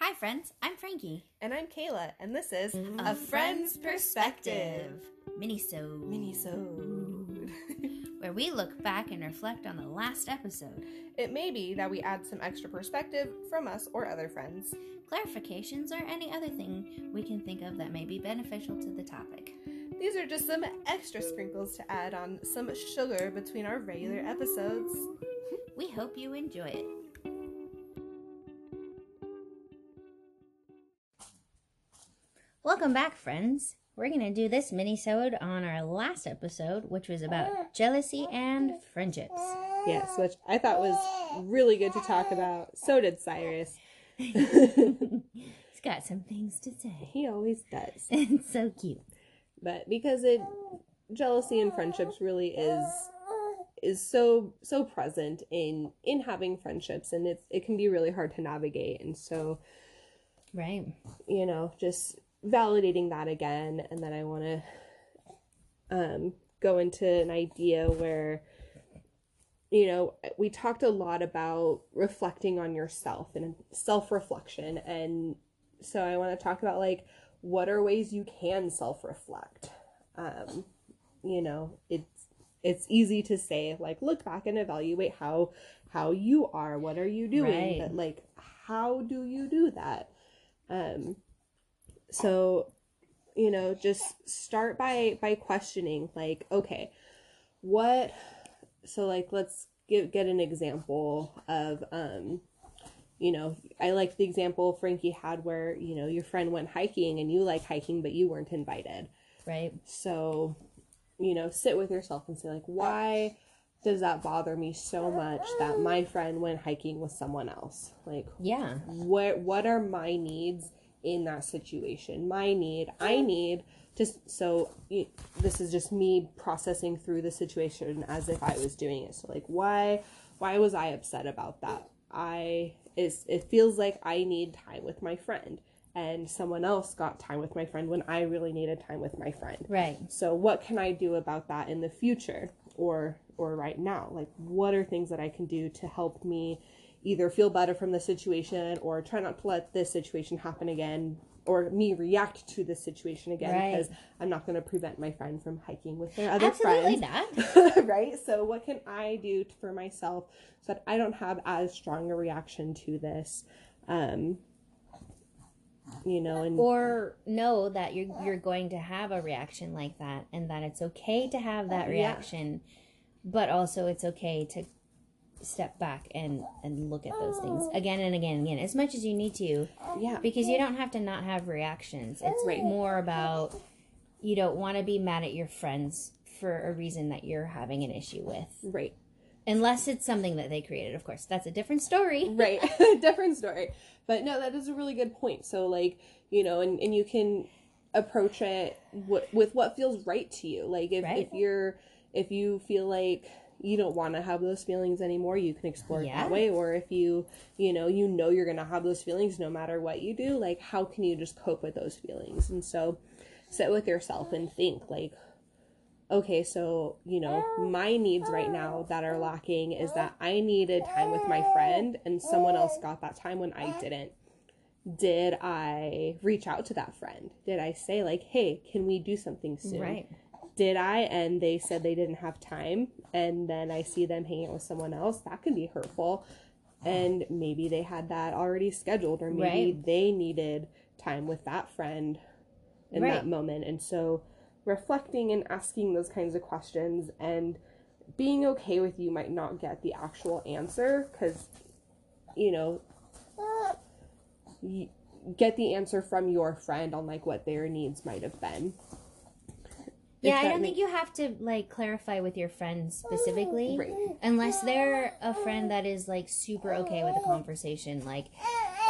Hi, friends. I'm Frankie. And I'm Kayla, and this is A Friend's Perspective. Mini-so. Mini-sode. Where we look back and reflect on the last episode. it may be that we add some extra perspective from us or other friends. Clarifications or any other thing we can think of that may be beneficial to the topic. These are just some extra sprinkles to add on some sugar between our regular episodes. We hope you enjoy it. Welcome back, friends. We're going to do this mini-sode on our last episode, which was about jealousy and friendships. Yes, which I thought was really good to talk about. So did Cyrus. He's got some things to say. He always does. It's so cute. But because it jealousy and friendships really is is so so present in in having friendships and it's it can be really hard to navigate and so Right. you know, just validating that again. And then I want to um, go into an idea where, you know, we talked a lot about reflecting on yourself and self reflection. And so I want to talk about like, what are ways you can self reflect? Um, you know, it's it's easy to say like look back and evaluate how how you are what are you doing Right. but like how do you do that um so you know just start by by questioning like okay what so like let's get get an example of um you know i like the example frankie had where you know your friend went hiking and you like hiking but you weren't invited Right. so you know sit with yourself and say like why does that bother me so much that my friend went hiking with someone else like Yeah. what what are my needs in that situation. My need i need just so this is just me processing through the situation as if i was doing it. So like why why was i upset about that? I is it feels like i need time with my friend and someone else got time with my friend when i really needed time with my friend. Right. so what can I do about that in the future or or right now? Like what are things that I can do to help me either feel better from the situation or try not to let this situation happen again or me react to this situation again Right. because I'm not going to prevent my friend from hiking with their other Absolutely friends. not. right? So what can I do for myself so that I don't have as strong a reaction to this? Um you know, and Or know that you're you're going to have a reaction like that and that it's okay to have that Yeah. reaction, but also it's okay to step back and and look at those things oh. again and again and again as much as you need to yeah. because you don't have to not have reactions. It's Right. more about you don't want to be mad at your friends for a reason that you're having an issue with. Right. Unless it's something that they created, of course. That's a different story. right different story but no that is a really good point so like you know and, and you can approach it w- with what feels right to you like if, Right. if you're if you feel like you don't want to have those feelings anymore you can explore it that way or if you you know you know you're gonna have those feelings no matter what you do like how can you just cope with those feelings and so sit with yourself and think like okay, so, you know, my needs right now that are lacking is that I needed time with my friend and someone else got that time when I didn't. Did I reach out to that friend? Did I say, like, hey, can we do something soon? Right. Did I? And they said they didn't have time. And then I see them hanging out with someone else. That can be hurtful. And maybe they had that already scheduled, or maybe Right. they needed time with that friend in Right. that moment. And so reflecting and asking those kinds of questions and being okay with you might not get the actual answer because, you know, you get the answer from your friend on like what their needs might have been. Yeah, I don't ma- think you have to like clarify with your friends oh, specifically. Right. Unless they're a friend that is like super okay with a conversation. Like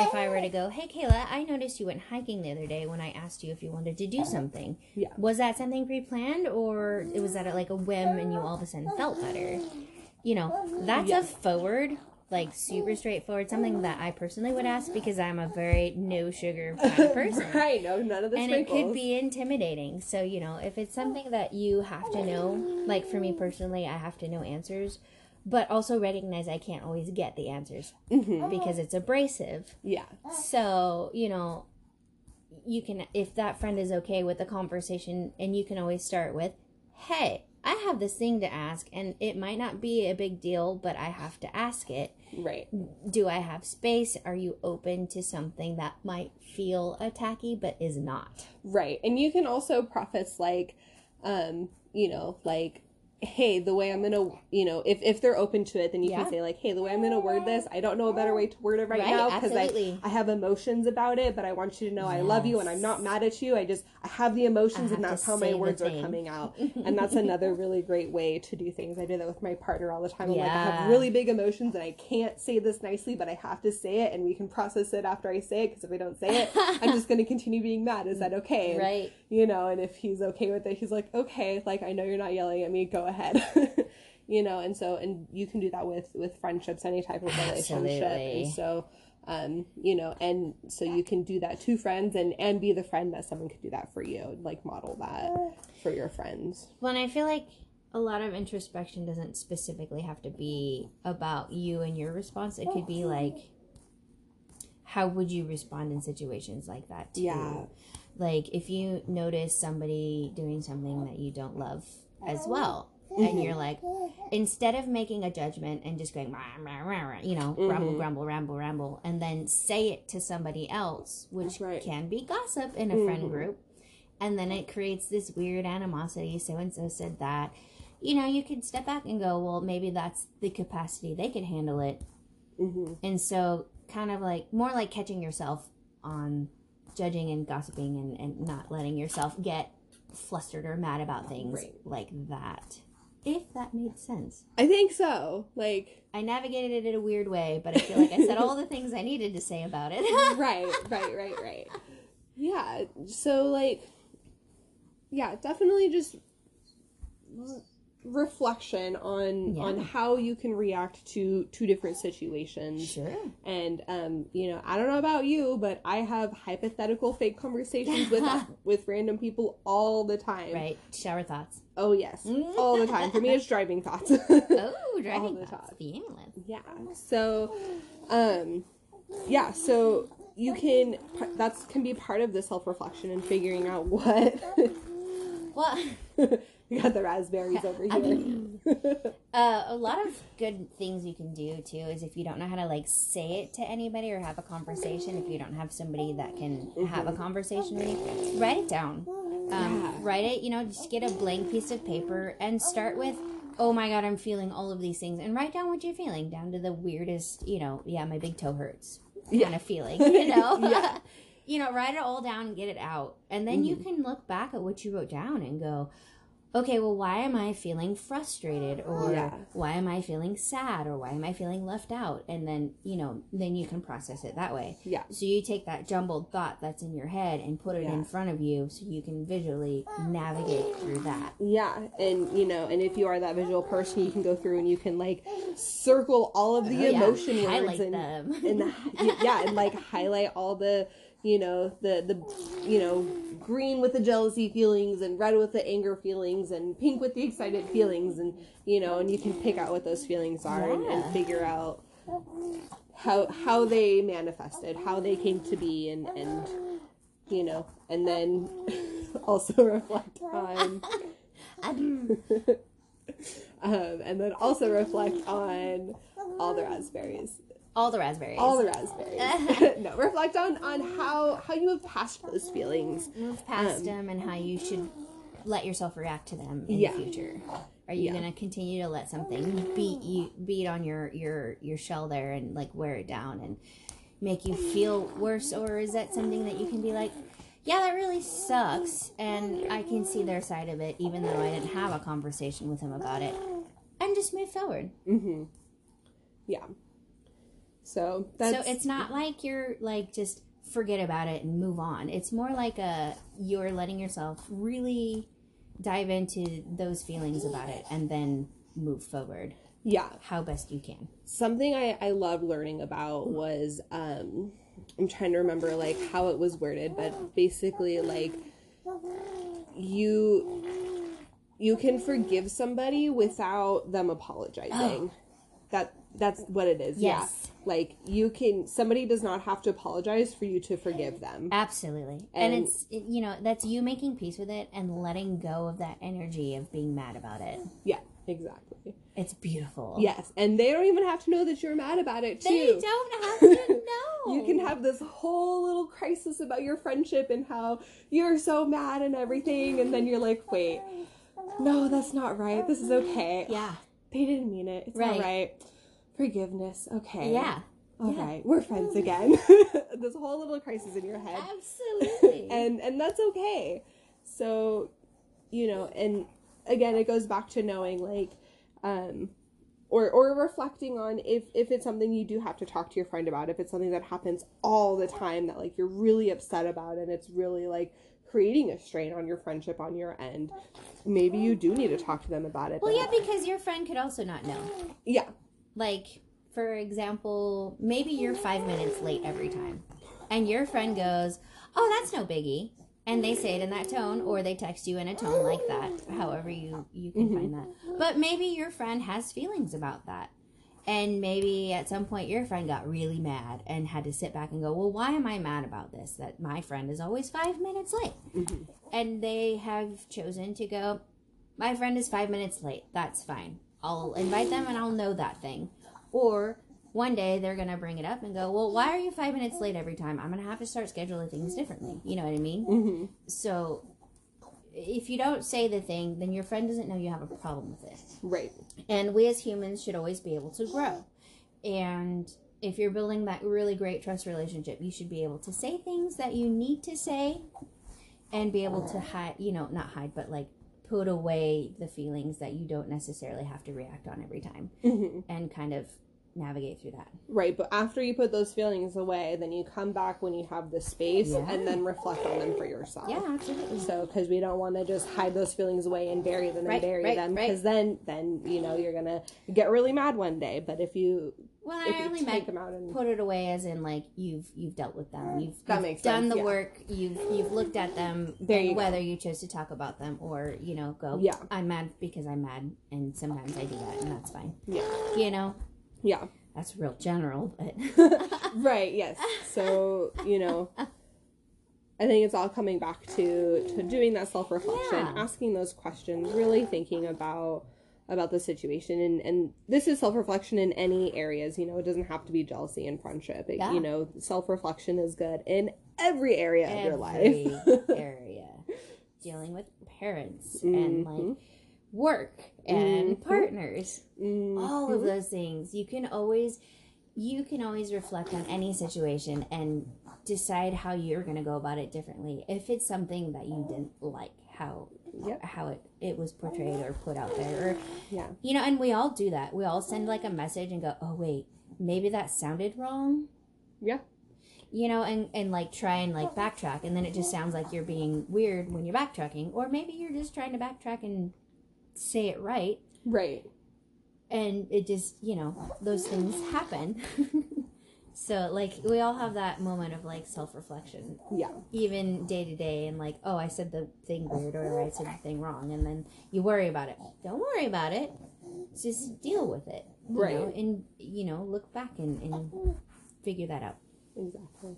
if I were to go, Hey Kayla, I noticed you went hiking the other day when I asked you if you wanted to do something. Yeah. Was that something pre planned or was that like a whim and you all of a sudden felt better? You know, that's Yeah. a forward, like super straightforward, something that I personally would ask because I'm a very no sugar kind of person right, no, none of the and it could be intimidating. So, you know, if it's something that you have to know, like for me personally, I have to know answers. but also recognize I can't always get the answers Mm-hmm. because it's abrasive. Yeah. So, you know, you can, if that friend is okay with the conversation, and you can always start with, hey, I have this thing to ask, and it might not be a big deal, but I have to ask it. Right. Do I have space? Are you open to something that might feel attacky but is not? Right. And you can also preface like, um, you know, like, hey, the way I'm gonna, you know, if if they're open to it, then you Yeah. can say like, hey, the way I'm gonna word this, I don't know a better way to word it right, Right, now because I. I have emotions about it, but I want you to know I love you and I'm not mad at you. I just I have the emotions I and that's how my words are coming out. and that's another really great way to do things. I do that with my partner all the time. I'm like, I have really big emotions and I can't say this nicely, but I have to say it, and we can process it after I say it. Because if I don't say it, I'm just to continue being mad. Is that okay? And, Right. You know, and if he's okay with it, he's like, okay, like I know you're not yelling at me. Go ahead. you know, and so and you can do that with with friendships, any type of relationship. Absolutely. And so. Um, you know, and so you can do that to friends and and be the friend that someone could do that for you, like model that for your friends. Well, and I feel like a lot of introspection doesn't specifically have to be about you and your response. It could be like, how would you respond in situations like that too? Yeah. Like if you notice somebody doing something that you don't love as well, and you're mm-hmm. like, instead of making a judgment and just going, rah, rah, rah, you know, ramble, grumble, mm-hmm. ramble, ramble, and then say it to somebody else, which Right. can be gossip in a friend mm-hmm. group, and then it creates this weird animosity. So and so said that. You know, you could step back and go, well, maybe that's the capacity they could handle it. Mm-hmm. And so, kind of like more like catching yourself on judging and gossiping and, and not letting yourself get flustered or mad about things Right. like that. If that made sense. I think so. Like, I navigated it in a weird way, but I feel like I said all the things I needed to say about it. right, right, right, right. Yeah. So, like, yeah, definitely just reflection on Yeah. on how you can react to two different situations. sure. And um, you know, I don't know about you, but I have hypothetical fake conversations with with random people all the time. Right. Shower thoughts. Oh yes, all the time. For me, it's driving thoughts. Oh, driving the thoughts. time. Feelings. Yeah. So, um, yeah. So you can that's can be part of the self reflection and figuring out what. Well, you got the raspberries over here. uh, a lot of good things you can do too is if you don't know how to like say it to anybody or have a conversation, if you don't have somebody that can have a conversation with you, write it down. Um, Write it, you know, just get a blank piece of paper and start with, oh my god, I'm feeling all of these things, and write down what you're feeling, down to the weirdest, you know, yeah, my big toe hurts kind of feeling, you know? Yeah. You know, write it all down and get it out. And then you mm-hmm. can look back at what you wrote down and go, okay, well, why am I feeling frustrated? Or Yeah. why am I feeling sad? Or why am I feeling left out? And then, you know, then you can process it that way. Yeah. So you take that jumbled thought that's in your head and put it Yeah. in front of you so you can visually navigate through that. Yeah, and you know, and if you are that visual person, you can go through and you can like circle all of the Oh, yeah. emotion words Highlight and them. and the, yeah, and like highlight all the you know the the you know green with the jealousy feelings and red with the anger feelings and pink with the excited feelings and you know and you can pick out what those feelings are and, and figure out how how they manifested, how they came to be, and and you know, and then also reflect on um, and then also reflect on all the raspberries all the raspberries. all the raspberries no reflect on on how how you have passed those feelings move past um, them and how you should let yourself react to them in Yeah. the future. Are you Yeah. gonna continue to let something beat you beat on your your your shell there and like wear it down and make you feel worse, or is that something that you can be like, yeah, that really sucks, and I can see their side of it, even though I didn't have a conversation with him about it, and just move forward. Mm-hmm. yeah so that's so it's not like you're like just forget about it and move on. It's more like a you're letting yourself really dive into those feelings about it and then move forward yeah how best you can. something I, I loved learning about was um I'm trying to remember like how it was worded, but basically like you you can forgive somebody without them apologizing. that that's what it is. Yes. Yeah. Like you can somebody does not have to apologize for you to forgive them. Absolutely. And, And- it's, it, you know, that's you making peace with it and letting go of that energy of being mad about it. Yeah, exactly. It's beautiful. Yes, and they don't even have to know that you're mad about it too. They don't have to know. You can have this whole little crisis about your friendship and how you're so mad and everything, and then you're like, wait, no, that's not right. This is okay. Yeah. They didn't mean it. It's Right. all right. Forgiveness. Okay. Yeah. All yeah. right. We're friends again. this whole little crisis in your head. Absolutely. and and that's okay. So, you know, and again, it goes back to knowing like, um, or or reflecting on if if it's something you do have to talk to your friend about. If it's something that happens all the time that like you're really upset about, and it's really like creating a strain on your friendship on your end. Maybe you do need to talk to them about it. well, yeah, because your friend could also not know. yeah, Like, for example, maybe you're five minutes late every time, and your friend goes, "Oh, that's no biggie," and they say it in that tone, or they text you in a tone like that. However, you you can find that. But maybe your friend has feelings about that, and maybe at some point your friend got really mad and had to sit back and go, "Well, why am I mad about this? That my friend is always five minutes late," mm-hmm. and they have chosen to go, "My friend is five minutes late. That's fine." I'll invite them and I'll know that thing. Or one day they're going to bring it up and go, Well, why are you five minutes late every time? I'm going to have to start scheduling things differently. You know what I mean? hmm So if you don't say the thing, then your friend doesn't know you have a problem with it. right. And we as humans should always be able to grow. And if you're building that really great trust relationship, you should be able to say things that you need to say and be able to hide, you know, not hide, but like put away the feelings that you don't necessarily have to react on every time hmm and kind of navigate through that. Right, but after you put those feelings away, then you come back when you have the space Yeah. and then reflect on them for yourself. Yeah, absolutely. So, because we don't want to just hide those feelings away and bury them and Right, bury right, them, right. because then, then you know you're gonna get really mad one day. But if you Well, I only meant them out and put it away as in like you've you've dealt with them. Mm, you've, That you've makes done sense, the yeah. work. You've you've looked at them. You go. whether you chose to talk about them or you know go. Yeah. I'm mad because I'm mad, and sometimes I do that, and that's fine. yeah, You know, yeah, that's real general, but right, yes. So you know, I think it's all coming back to to doing that self reflection, Yeah. asking those questions, really thinking about about the situation and and this is self-reflection in any areas you know it doesn't have to be jealousy and friendship It- Yeah. you know self-reflection is good in every area of your every life area, dealing with parents and Mhm. like work and Mhm. partners. all of Mhm. those things you can always you can always reflect on any situation and decide how you're going to go about it differently if it's something that you didn't like how Yep. how it, it was portrayed or put out there. Or yeah. you know and we all do that. We all send like a message and go oh wait maybe that sounded wrong. Yeah. You know and and like try and like backtrack. And then it just sounds like you're being weird when you're backtracking. Or maybe you're just trying to backtrack and say it right. Right. And it just you know those things happen so like we all have that moment of like self-reflection. Yeah. Even day to day and like oh i said the thing weird or i said the thing wrong and then you worry about it. Don't worry about it. Just deal with it you Right. know, and you know look back and, and figure that out. Exactly.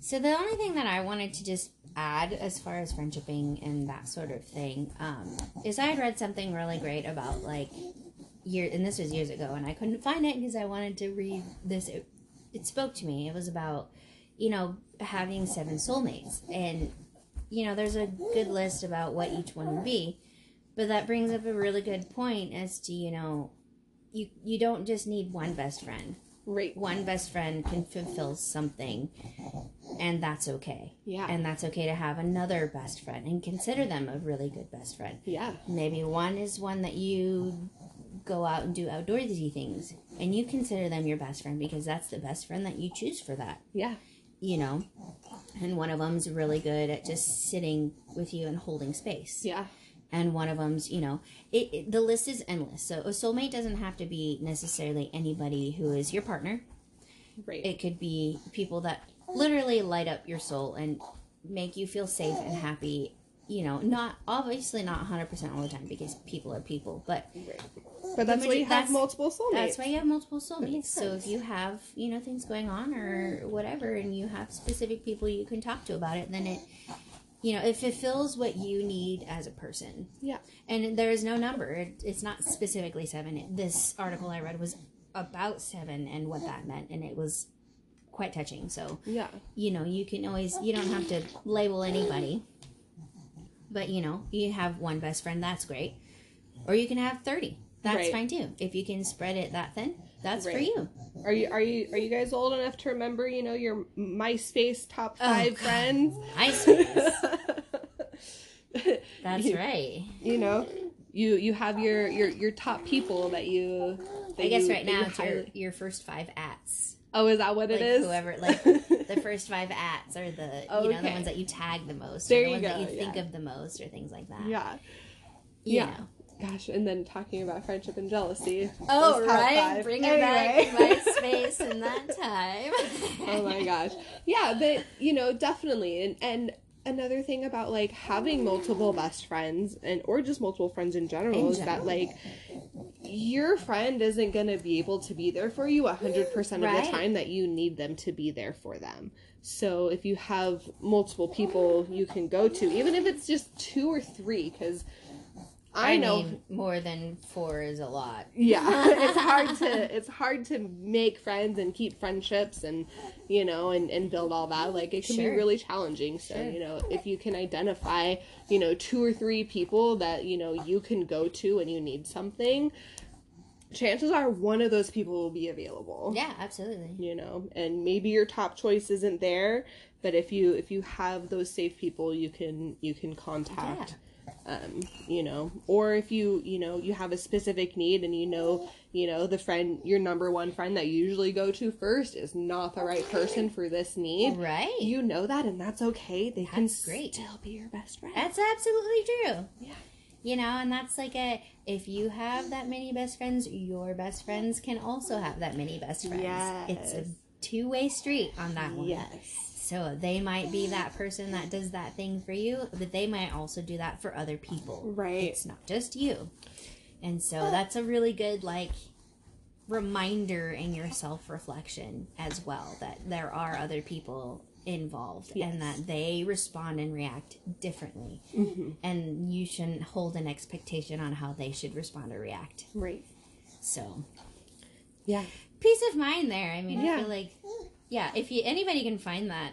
So the only thing that I wanted to just add as far as friendshiping and that sort of thing um, is I had read something really great about like year and this was years ago and I couldn't find it because I wanted to read this. It, it spoke to me. It was about you know having seven soulmates. And you know there's a good list about what each one would be, but that brings up a really good point as to you know you you don't just need one best friend. Right. One best friend can fulfill something and that's okay. Yeah. And that's okay to have another best friend and consider them a really good best friend. Yeah. Maybe one is one that you go out and do outdoorsy things and you consider them your best friend because that's the best friend that you choose for that. Yeah. You know? And one of them's really good at just sitting with you and holding space. Yeah. And one of them's you know it, it, the list is endless. So a soulmate doesn't have to be necessarily anybody who is your partner. Right. It could be people that literally light up your soul and make you feel safe and happy you know, not obviously not 100% all the time because people are people, but But that's why you have multiple soulmates. that's why you have multiple soulmates. So if you have, you know, things going on or whatever, and you have specific people you can talk to about it, then it, you know, it fulfills what you need as a person. Yeah. And there is no number. It, it's not specifically seven. It, this article I read was about seven and what that meant, and it was quite touching. So Yeah. you know, you can always, you don't have to label anybody. But, you know, you have one best friend, that's great. Or you can have 30. That's Right. fine too. If you can spread it that thin, that's for you. Are you are you are you guys old enough to remember, you know, your MySpace top Oh, five God. friends? MySpace. That's You- right. you know, you you have your your your top people that you. That I guess you- right now it's your, your first five ats. Oh, is that what Like it is? whoever, like the first five ats are the, you know, the ones that you tag the most. There or the you ones that go, you think of the most or things like that. yeah. You Yeah. know. Gosh, and then talking about friendship and jealousy. Oh, right. five. Bring it Anyway. back to MySpace in that time. oh my gosh yeah but you know definitely and and another thing about like having multiple best friends and or just multiple friends in general In is that like your friend isn't going to be able to be there for you 100% of Right. the time that you need them to be there for them so if you have multiple people you can go to even if it's just two or three because I, know mean, more than four is a lot. yeah it's hard to it's hard to make friends and keep friendships and you know and, and build all that like it can Sure. be really challenging so Sure. you know if you can identify you know two or three people that you know you can go to when you need something chances are one of those people will be available Yeah, absolutely. you know and maybe your top choice isn't there but if you if you have those safe people you can you can contact um you know or if you you know you have a specific need and you know you know the friend your number one friend that you usually go to first is not the right person for this need Right. you know that and that's okay they can That's great. still be your best friend That's absolutely true. Yeah. You know, and that's like a if you have that many best friends, your best friends can also have that many best friends. yes. It's a two way street on that one. yes So they might be that person that does that thing for you, but they might also do that for other people. Right. It's not just you. And so that's a really good like reminder in your self reflection as well that there are other people involved and that they respond and react differently. Mm-hmm. And you shouldn't hold an expectation on how they should respond or react. right So yeah peace of mind there. I mean, I feel like, yeah, if you anybody can find that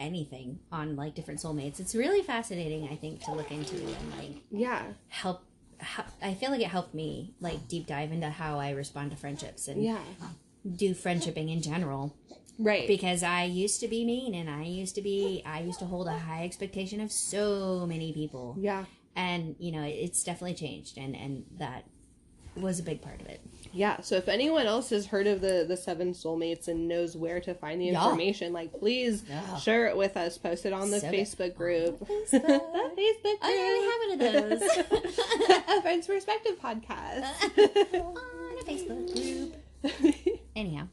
anything on like different soulmates, it's really fascinating. I think to look into and like yeah help. hel- I feel like it helped me like deep dive into how I respond to friendships and yeah do friendshipping in general right because I used to be mean and I used to be I used to hold a high expectation of so many people yeah and you know it's definitely changed and and that was a big part of it. Yeah, so if anyone else has heard of the the seven soulmates and knows where to find the Yeah. information, like please Yeah. share it with us. Post it on the So. Facebook group. Facebook. Facebook I already have one of those. a Friends Perspective podcast. on a Facebook group. Anyhow,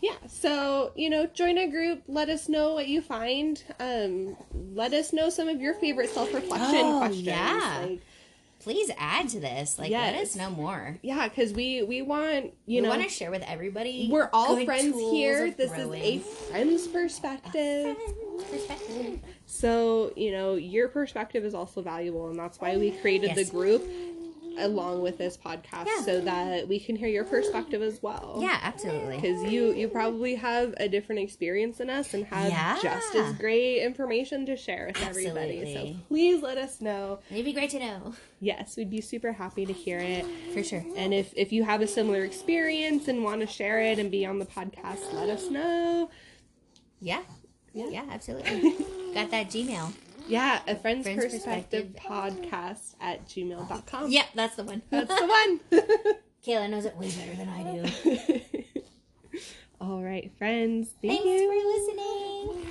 yeah, so you know, join a group. Let us know what you find. Um, let us know some of your favorite self reflection Oh, questions. yeah. Like, please add to this. Like, let Yes. us know more. yeah, because we we want you we know want to share with everybody. we're all friends here. This growing. is a friend's perspective. Friend perspective. So, you know, your perspective is also valuable, and that's why we created Yes. the group along with this podcast Yeah. so that we can hear your perspective as well. Yeah, absolutely. Because you, you probably have a different experience than us and have Yeah. just as great information to share with everybody. So please let us know. It'd be great to know. Yes, we'd be super happy to hear it. For sure. And if, if you have a similar experience and want to share it and be on the podcast, let us know. Yeah. Yeah. Yeah, absolutely. Got that Gmail. Yeah, a friend's, Friend's perspective, Perspective. podcast at gmail.com. Yep, that's the one. That's the one. Kayla knows it way better than I do. All right, friends. Thank Thanks you. for listening.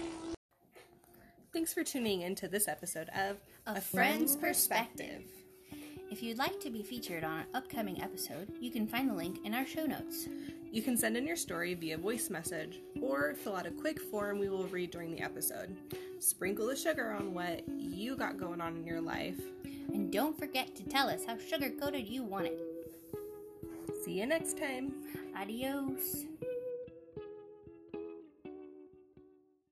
Thanks for tuning in to this episode of A Friend's Perspective. If you'd like to be featured on an upcoming episode, you can find the link in our show notes. You can send in your story via voice message or fill out a quick form we will read during the episode. Sprinkle the sugar on what you got going on in your life. And don't forget to tell us how sugar coated you want it. See you next time. Adios.